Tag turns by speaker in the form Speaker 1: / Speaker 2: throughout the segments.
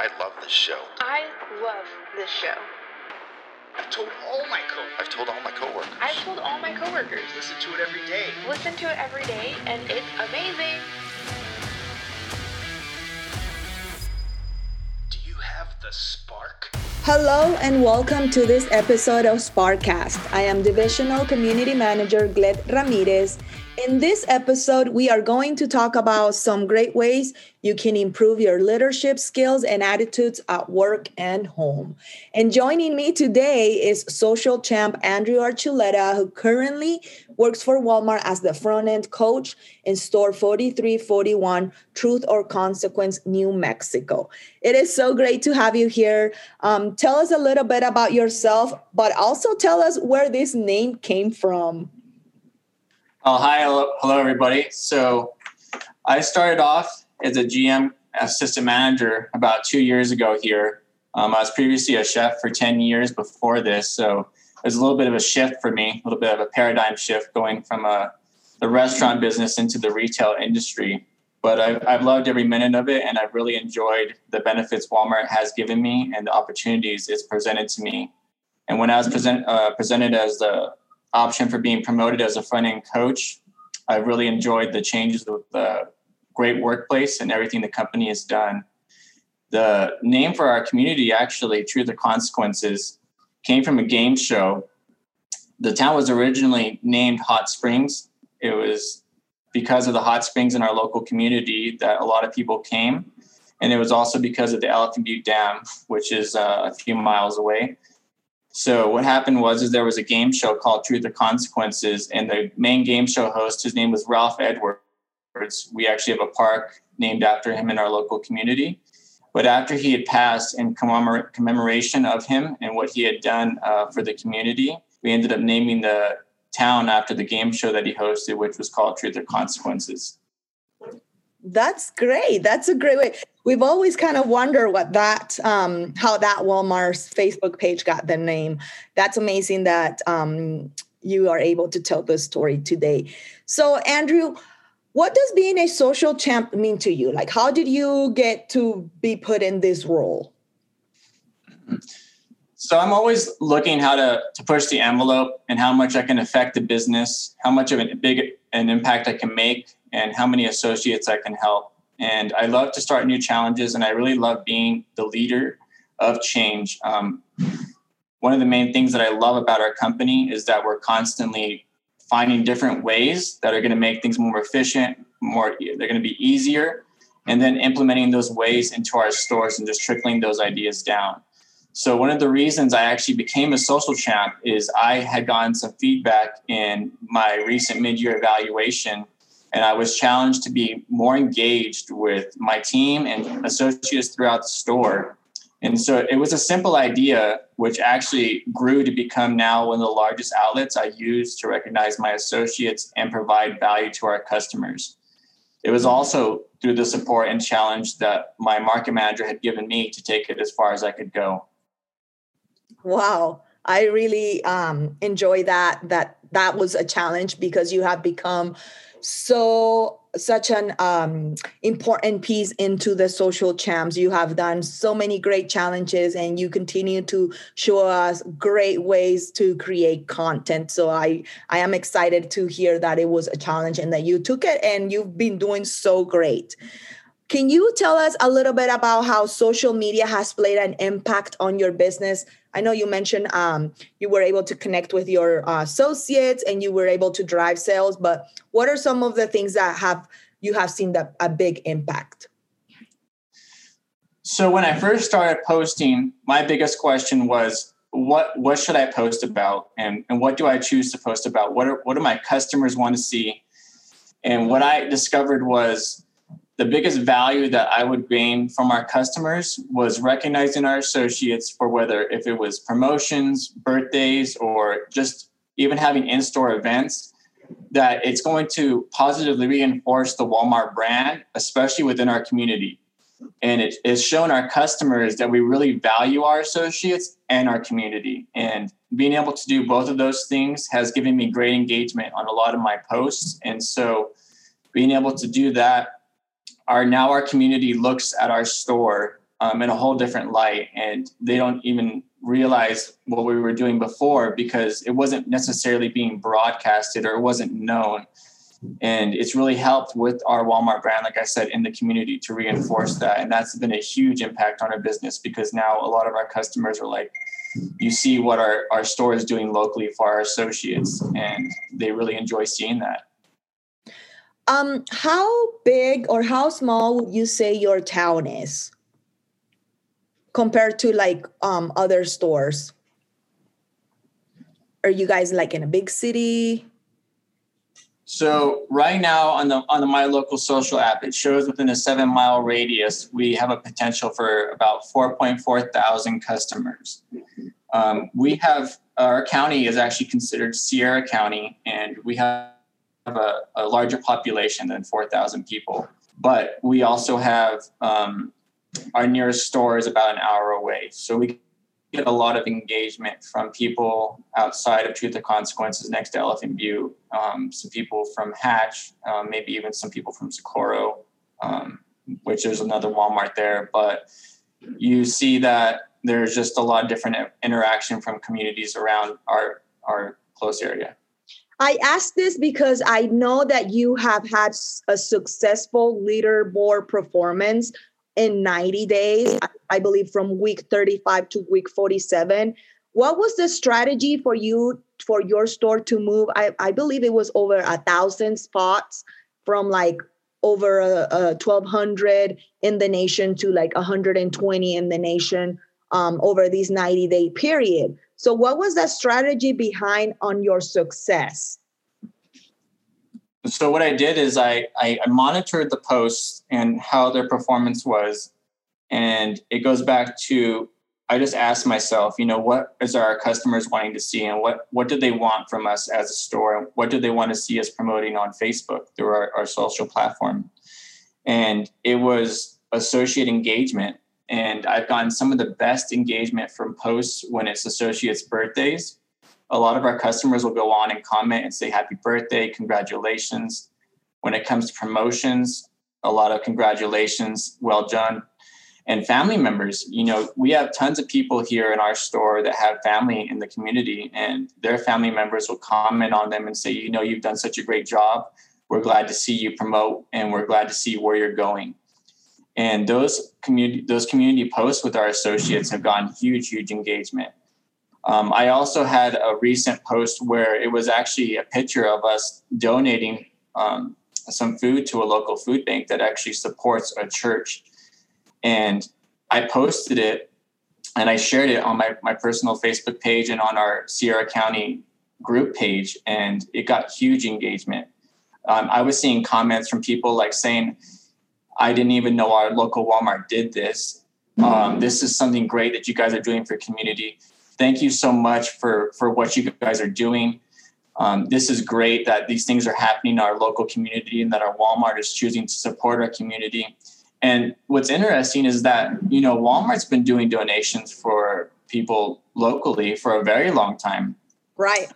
Speaker 1: I love this show.
Speaker 2: I love this show.
Speaker 3: I've told all my coworkers.
Speaker 1: I've told all my coworkers.
Speaker 2: I've told all my coworkers.
Speaker 3: Listen to it every day.
Speaker 2: Listen to it every day, and it's amazing.
Speaker 3: Do you have the spark?
Speaker 4: Hello and welcome to this episode of Sparkcast. I am Divisional Community Manager Gled Ramirez. In this episode, we are going to talk about some great ways you can improve your leadership skills and attitudes at work and home. And joining me today is social champ Andrew Archuleta, who currently works for Walmart as the front end coach in store 4341, Truth or Consequence, New Mexico. It is so great to have you here. Um, tell us a little bit about yourself, but also tell us where this name came from.
Speaker 5: Oh, hi, hello, hello, everybody. So, I started off as a GM assistant manager about two years ago here. Um, I was previously a chef for 10 years before this. So, it was a little bit of a shift for me, a little bit of a paradigm shift going from a, uh, the restaurant business into the retail industry. But I've, I've loved every minute of it, and I've really enjoyed the benefits Walmart has given me and the opportunities it's presented to me. And when I was present, uh, presented as the option for being promoted as a front end coach. I really enjoyed the changes with the great workplace and everything the company has done. The name for our community, actually, Truth or Consequences, came from a game show. The town was originally named Hot Springs. It was because of the hot springs in our local community that a lot of people came. And it was also because of the Elephant Butte Dam, which is uh, a few miles away. So what happened was is there was a game show called Truth or Consequences, and the main game show host, his name was Ralph Edwards. We actually have a park named after him in our local community. But after he had passed, in commemoration of him and what he had done uh, for the community, we ended up naming the town after the game show that he hosted, which was called Truth or Consequences.
Speaker 4: That's great. That's a great way. We've always kind of wondered what that, um, how that Walmart's Facebook page got the name. That's amazing that um, you are able to tell the story today. So, Andrew, what does being a social champ mean to you? Like, how did you get to be put in this role?
Speaker 5: So I'm always looking how to to push the envelope and how much I can affect the business, how much of a big an impact I can make and how many associates I can help. And I love to start new challenges, and I really love being the leader of change. Um, one of the main things that I love about our company is that we're constantly finding different ways that are going to make things more efficient, more they're going to be easier, and then implementing those ways into our stores and just trickling those ideas down. So one of the reasons I actually became a social champ is I had gotten some feedback in my recent mid-year evaluation and I was challenged to be more engaged with my team and associates throughout the store. And so it was a simple idea, which actually grew to become now one of the largest outlets I use to recognize my associates and provide value to our customers. It was also through the support and challenge that my market manager had given me to take it as far as I could go.
Speaker 4: Wow. I really um, enjoy that. That that was a challenge because you have become so such an um, important piece into the social champs. You have done so many great challenges, and you continue to show us great ways to create content. So I I am excited to hear that it was a challenge and that you took it, and you've been doing so great. Can you tell us a little bit about how social media has played an impact on your business? I know you mentioned um, you were able to connect with your uh, associates and you were able to drive sales, but what are some of the things that have you have seen that a big impact?
Speaker 5: So when I first started posting, my biggest question was what what should I post about and, and what do I choose to post about? What are what do my customers want to see? And what I discovered was the biggest value that I would gain from our customers was recognizing our associates for whether if it was promotions, birthdays, or just even having in-store events, that it's going to positively reinforce the Walmart brand, especially within our community. And it has shown our customers that we really value our associates and our community. And being able to do both of those things has given me great engagement on a lot of my posts. And so being able to do that our now our community looks at our store um, in a whole different light, and they don't even realize what we were doing before because it wasn't necessarily being broadcasted or it wasn't known. And it's really helped with our Walmart brand, like I said, in the community to reinforce that. And that's been a huge impact on our business because now a lot of our customers are like, you see what our, our store is doing locally for our associates, and they really enjoy seeing that.
Speaker 4: Um, how big or how small would you say your town is compared to like um, other stores? Are you guys like in a big city?
Speaker 5: So right now on the on the My Local Social app, it shows within a seven mile radius we have a potential for about 4.4 thousand customers. Um, we have our county is actually considered Sierra County, and we have a, a larger population than 4,000 people. But we also have um, our nearest store is about an hour away, so we get a lot of engagement from people outside of Truth or Consequences next to Elephant Butte, um, some people from Hatch, um, maybe even some people from Socorro, um, which there's another Walmart there. But you see that there's just a lot of different interaction from communities around our our close area.
Speaker 4: I ask this because I know that you have had a successful leaderboard performance in 90 days, I believe from week 35 to week 47. What was the strategy for you for your store to move? I, I believe it was over a thousand spots from like over a, a 1200 in the nation to like 120 in the nation um, over this 90 day period. So, what was the strategy behind on your success?
Speaker 5: So, what I did is I, I, monitored the posts and how their performance was. And it goes back to I just asked myself, you know, what is our customers wanting to see and what what do they want from us as a store? What do they want to see us promoting on Facebook through our, our social platform? And it was associate engagement and I've gotten some of the best engagement from posts when it's associates' birthdays. A lot of our customers will go on and comment and say, Happy birthday, congratulations. When it comes to promotions, a lot of congratulations, well done. And family members, you know, we have tons of people here in our store that have family in the community, and their family members will comment on them and say, You know, you've done such a great job. We're glad to see you promote, and we're glad to see where you're going and those community those community posts with our associates have gotten huge huge engagement. Um, i also had a recent post where it was actually a picture of us donating um, some food to a local food bank that actually supports a church. And i posted it and i shared it on my, my personal facebook page and on our sierra county group page and it got huge engagement. Um, i was seeing comments from people like saying I didn't even know our local Walmart did this. Um, this is something great that you guys are doing for community. Thank you so much for for what you guys are doing. Um, this is great that these things are happening in our local community and that our Walmart is choosing to support our community. And what's interesting is that you know Walmart's been doing donations for people locally for a very long time.
Speaker 4: Right.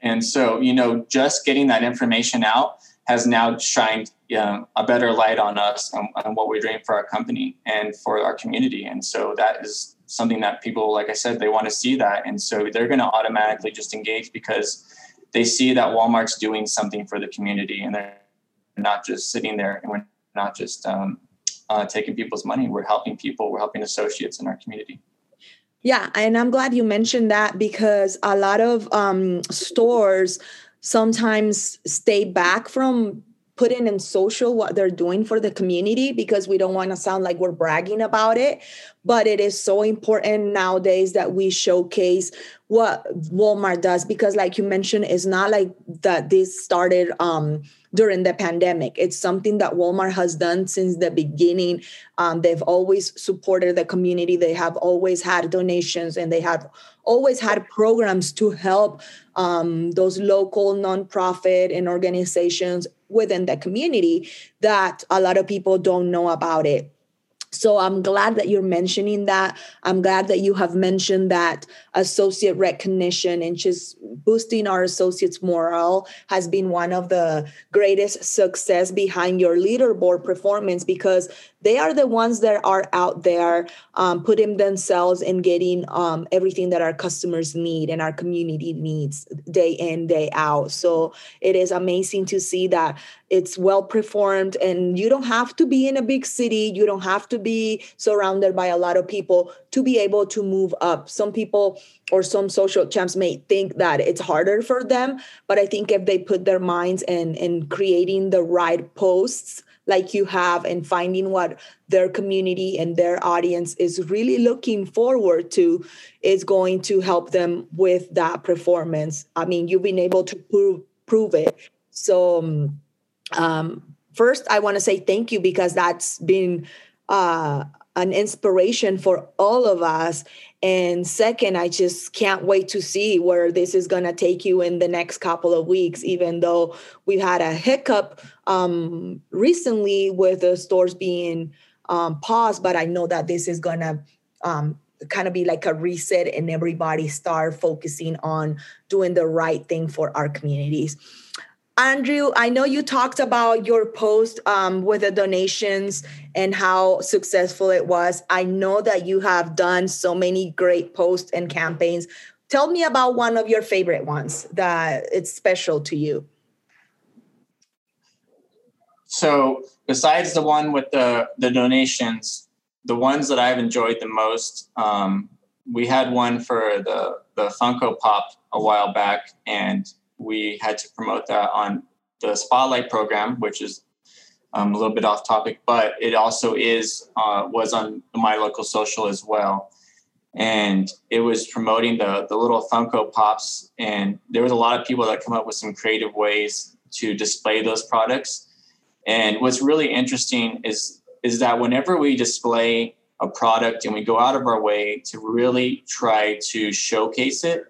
Speaker 5: And so, you know, just getting that information out has now shined a better light on us and, and, what we're doing for our company and for our community. And so that is something that people, like I said, they want to see that. And so they're going to automatically just engage because they see that Walmart's doing something for the community and they're not just sitting there and we're not just um, uh, taking people's money. We're helping people, we're helping associates in our community.
Speaker 4: Yeah, and I'm glad you mentioned that because a lot of um, stores sometimes stay back from putting in social what they're doing for the community because we don't want to sound like we're bragging about it. But it is so important nowadays that we showcase what walmart does because like you mentioned it's not like that this started um during the pandemic. It's something that Walmart has done since the beginning. Um, they've always supported the community. They have always had donations and they have always had programs to help um, those local nonprofit and organizations within the community that a lot of people don't know about it. So I'm glad that you're mentioning that. I'm glad that you have mentioned that associate recognition and just boosting our associates' morale has been one of the greatest success behind your leaderboard performance because they are the ones that are out there um, putting themselves and getting um, everything that our customers need and our community needs day in day out. So it is amazing to see that it's well performed and you don't have to be in a big city. You don't have to be surrounded by a lot of people to be able to move up. Some people or some social champs may think that it's harder for them but i think if they put their minds in in creating the right posts like you have and finding what their community and their audience is really looking forward to is going to help them with that performance. I mean you've been able to prove prove it. So um, um, first i want to say thank you because that's been uh, an inspiration for all of us and second i just can't wait to see where this is going to take you in the next couple of weeks even though we've had a hiccup um, recently with the stores being um, paused but i know that this is going to um, kind of be like a reset and everybody start focusing on doing the right thing for our communities Andrew, I know you talked about your post um, with the donations and how successful it was. I know that you have done so many great posts and campaigns. Tell me about one of your favorite ones that it's special to you.
Speaker 5: So, besides the one with the the donations, the ones that I've enjoyed the most, um, we had one for the the Funko Pop a while back, and we had to promote that on the Spotlight program, which is um, a little bit off topic, but it also is uh, was on my local social as well, and it was promoting the the little Funko Pops, and there was a lot of people that come up with some creative ways to display those products. And what's really interesting is is that whenever we display a product and we go out of our way to really try to showcase it,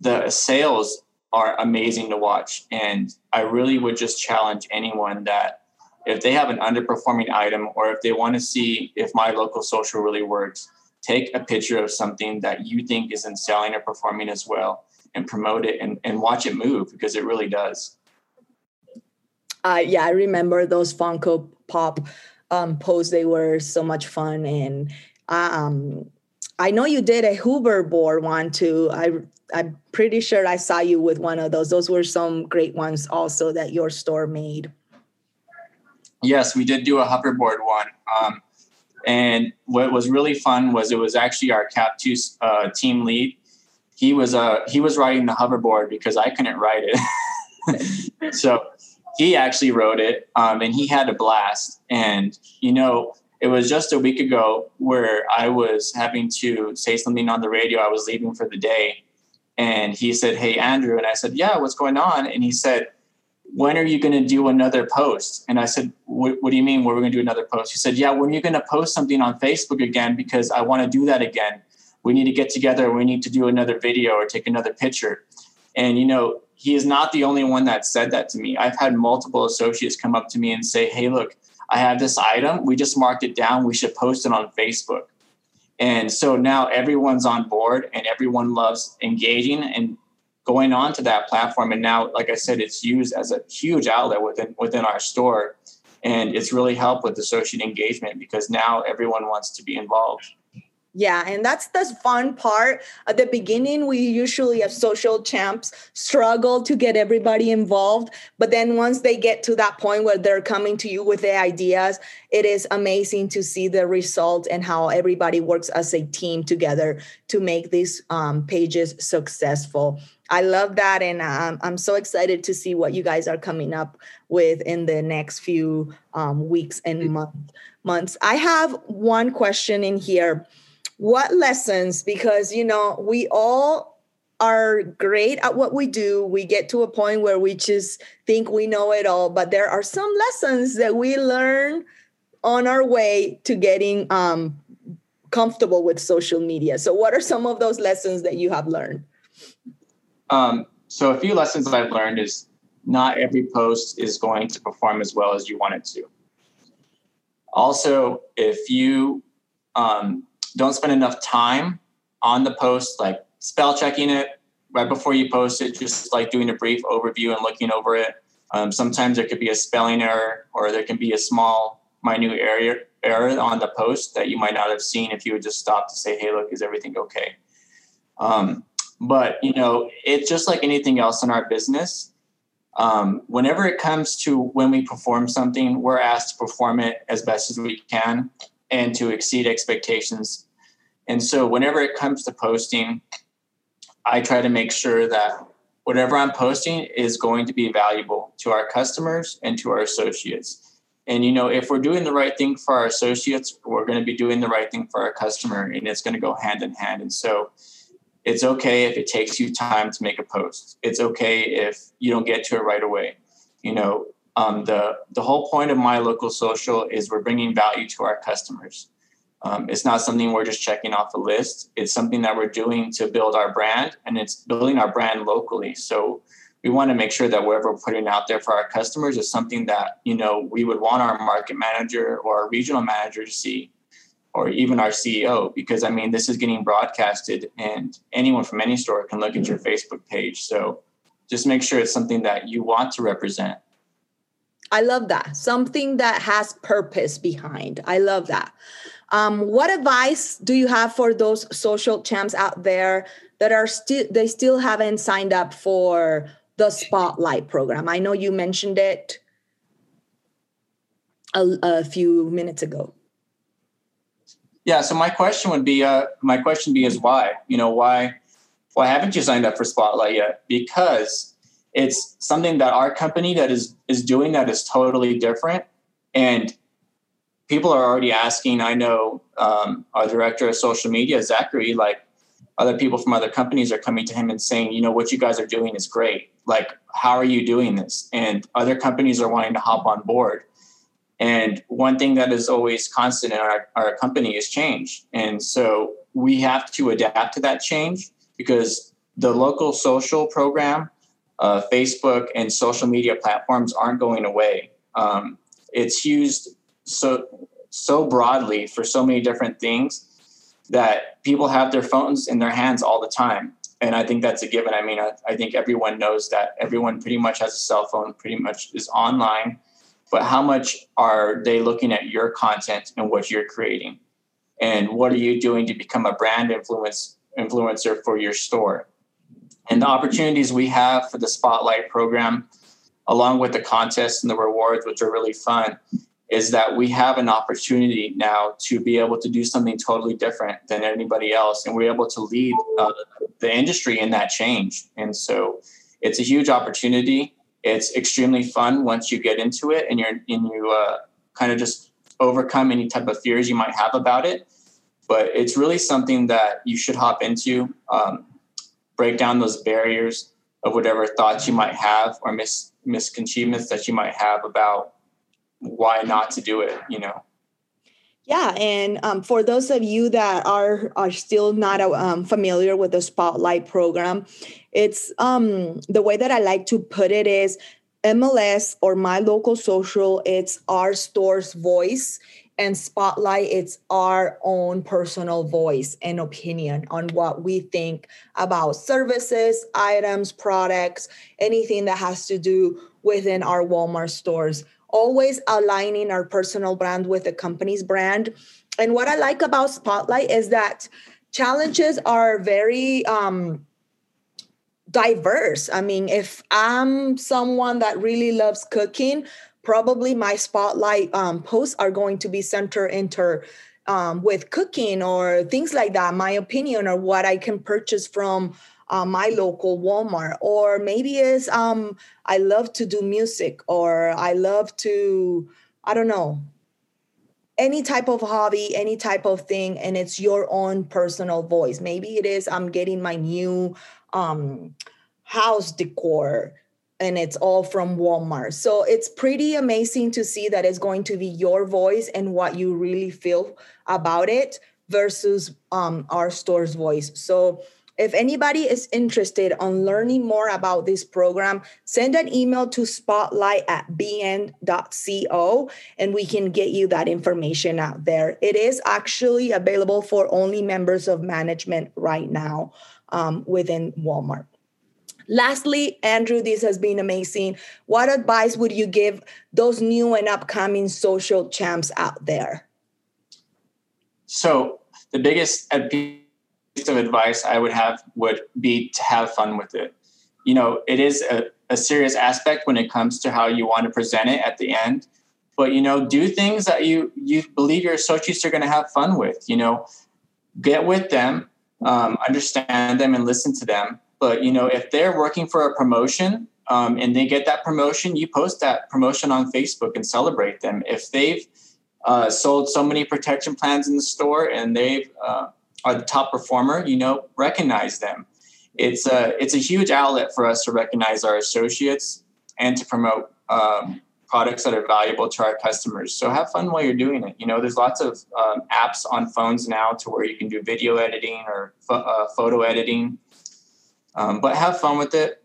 Speaker 5: the sales are amazing to watch. And I really would just challenge anyone that if they have an underperforming item or if they want to see if my local social really works, take a picture of something that you think isn't selling or performing as well and promote it and, and watch it move because it really does.
Speaker 4: Uh, yeah, I remember those Funko Pop um, posts. They were so much fun. And um, I know you did a hoverboard one too. I I'm pretty sure I saw you with one of those. Those were some great ones also that your store made.
Speaker 5: Yes, we did do a hoverboard one. Um, and what was really fun was it was actually our Cap Two uh, team lead. He was uh, he was riding the hoverboard because I couldn't ride it. so he actually rode it, um, and he had a blast. And you know, it was just a week ago where I was having to say something on the radio. I was leaving for the day, and he said, Hey, Andrew. And I said, Yeah, what's going on? And he said, When are you going to do another post? And I said, What do you mean? When are we going to do another post? He said, Yeah, when are you going to post something on Facebook again? Because I want to do that again. We need to get together. We need to do another video or take another picture. And, you know, he is not the only one that said that to me. I've had multiple associates come up to me and say, Hey, look, I have this item. We just marked it down. We should post it on Facebook. And so now everyone's on board and everyone loves engaging and going on to that platform. And now, like I said, it's used as a huge outlet within within our store. And it's really helped with associate engagement because now everyone wants to be involved.
Speaker 4: Yeah, and that's the fun part. At the beginning, we usually as social champs struggle to get everybody involved. But then once they get to that point where they're coming to you with the ideas, it is amazing to see the result and how everybody works as a team together to make these um, pages successful. I love that. And um, I'm so excited to see what you guys are coming up with in the next few um, weeks and month, months. I have one question in here what lessons? Because you know we all are great at what we do. We get to a point where we just think we know it all but there are some lessons that we learn on our way to getting um, comfortable with social media. So what are some of those lessons that you have learned?
Speaker 5: Um, so a few lessons that i've learned is not every post is going to perform as well as you want it to. Also if you um, don't spend enough time on the post, like spell checking it right before you post it, just like doing a brief overview and looking over it. Um, sometimes there could be a spelling error or there can be a small, minute area, error on the post that you might not have seen if you would just stop to say, "Hey, look, is everything okay?" Um, but you know, it's just like anything else in our business. Um, whenever it comes to when we perform something, we're asked to perform it as best as we can and to exceed expectations. And so, whenever it comes to posting, I try to make sure that whatever I'm posting is going to be valuable to our customers and to our associates. And you know, if we're doing the right thing for our associates, we're going to be doing the right thing for our customer, and it's going to go hand in hand. And so, it's okay if it takes you time to make a post. It's okay if you don't get to it right away. You know, um, the the whole point of my local social is we're bringing value to our customers. Um, it's not something we're just checking off a list. It's something that we're doing to build our brand, and it's building our brand locally. So we want to make sure that whatever we're putting out there for our customers is something that you know we would want our market manager or our regional manager to see or even our CEO, because I mean, this is getting broadcasted and anyone from any store can look at your Facebook page. So just make sure it's something that you want to represent.
Speaker 4: I love that. Something that has purpose behind. I love that. Um, what advice do you have for those social champs out there that are still they still haven't signed up for the spotlight program? I know you mentioned it a, a few minutes ago.
Speaker 5: Yeah. So my question would be, uh, my question be is why? You know, why, why haven't you signed up for Spotlight yet? Because it's something that our company that is is doing that is totally different, and people are already asking. I know um, our director of social media, Zachary, like other people from other companies are coming to him and saying, you know, what you guys are doing is great. Like, how are you doing this? And other companies are wanting to hop on board. And one thing that is always constant in our, our company is change. And so we have to adapt to that change because the local social program, uh, Facebook, and social media platforms aren't going away. Um, it's used so so broadly for so many different things that people have their phones in their hands all the time. And I think that's a given. I mean, I, I think everyone knows that everyone pretty much has a cell phone, pretty much is online but how much are they looking at your content and what you're creating and what are you doing to become a brand influence influencer for your store and the opportunities we have for the spotlight program along with the contests and the rewards which are really fun is that we have an opportunity now to be able to do something totally different than anybody else. And we're able to lead uh, the industry in that change. And so it's a huge opportunity. It's extremely fun once you get into it and you're and you uh, kind of just overcome any type of fears you might have about it. But it's really something that you should hop into, um, break down those barriers of whatever thoughts you might have or mis- misconceivements that you might have about why not to do it. You know.
Speaker 4: Yeah, and um, for those of you that are are still not um, familiar with the Spotlight program, it's um, the way that I like to put it is MLS or my local social. It's our store's voice, and Spotlight. It's our own personal voice and opinion on what we think about services, items, products, anything that has to do within our Walmart stores always aligning our personal brand with the company's brand. And what I like about Spotlight is that challenges are very um, diverse. I mean, if I'm someone that really loves cooking, probably my Spotlight um, posts are going to be centered into um, with cooking or things like that, my opinion or what I can purchase from uh, my local Walmart, or maybe it's um, I love to do music, or I love to, I don't know, any type of hobby, any type of thing, and it's your own personal voice. Maybe it is I'm getting my new um, house decor and it's all from Walmart. So it's pretty amazing to see that it's going to be your voice and what you really feel about it versus um, our store's voice. So if anybody is interested on learning more about this program, send an email to spotlight at bn.co and we can get you that information out there. It is actually available for only members of management right now um, within Walmart. Lastly, Andrew, this has been amazing. What advice would you give those new and upcoming social champs out there?
Speaker 5: so the biggest piece of advice I would have would be to have fun with it. You know, it is a, a serious aspect when it comes to how you want to present it at the end. But you know, do things that you you believe your associates are going to have fun with. You know, get with them, um, understand them, and listen to them. But you know, if they're working for a promotion um, and they get that promotion, you post that promotion on Facebook and celebrate them. If they've uh, sold so many protection plans in the store and they uh, are the top performer, you know, recognize them. It's a it's a huge outlet for us to recognize our associates and to promote um, products that are valuable to our customers. So have fun while you're doing it. You know, there's lots of um, apps on phones now to where you can do video editing or fo- uh, photo editing. Um, but have fun with it,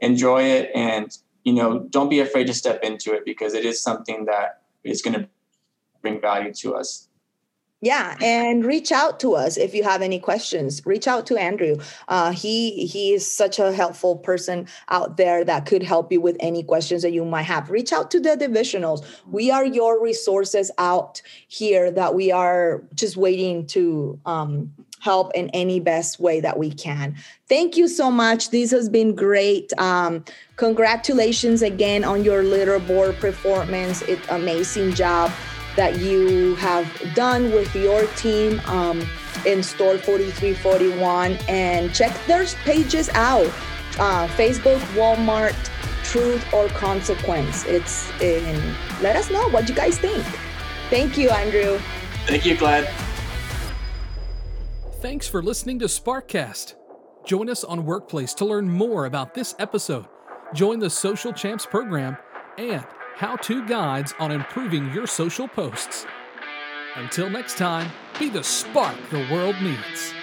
Speaker 5: enjoy it, and you know, don't be afraid to step into it because it is something that is going to bring value to us.
Speaker 4: Yeah, and reach out to us if you have any questions. Reach out to Andrew. Uh, he he is such a helpful person out there that could help you with any questions that you might have. Reach out to the divisionals. We are your resources out here that we are just waiting to um, help in any best way that we can. Thank you so much. This has been great. Um, congratulations again on your leaderboard performance. It's amazing job that you have done with your team um, in store 4341 and check their pages out. Uh, facebook walmart truth or consequence. It's in let us know what you guys think. Thank you andrew.
Speaker 5: Thank you glad
Speaker 1: thanks for listening to sparkcast. Join us on workplace to learn more about this episode. Join the social champs program and how to guides on improving your social posts. Until next time, be the spark the world needs.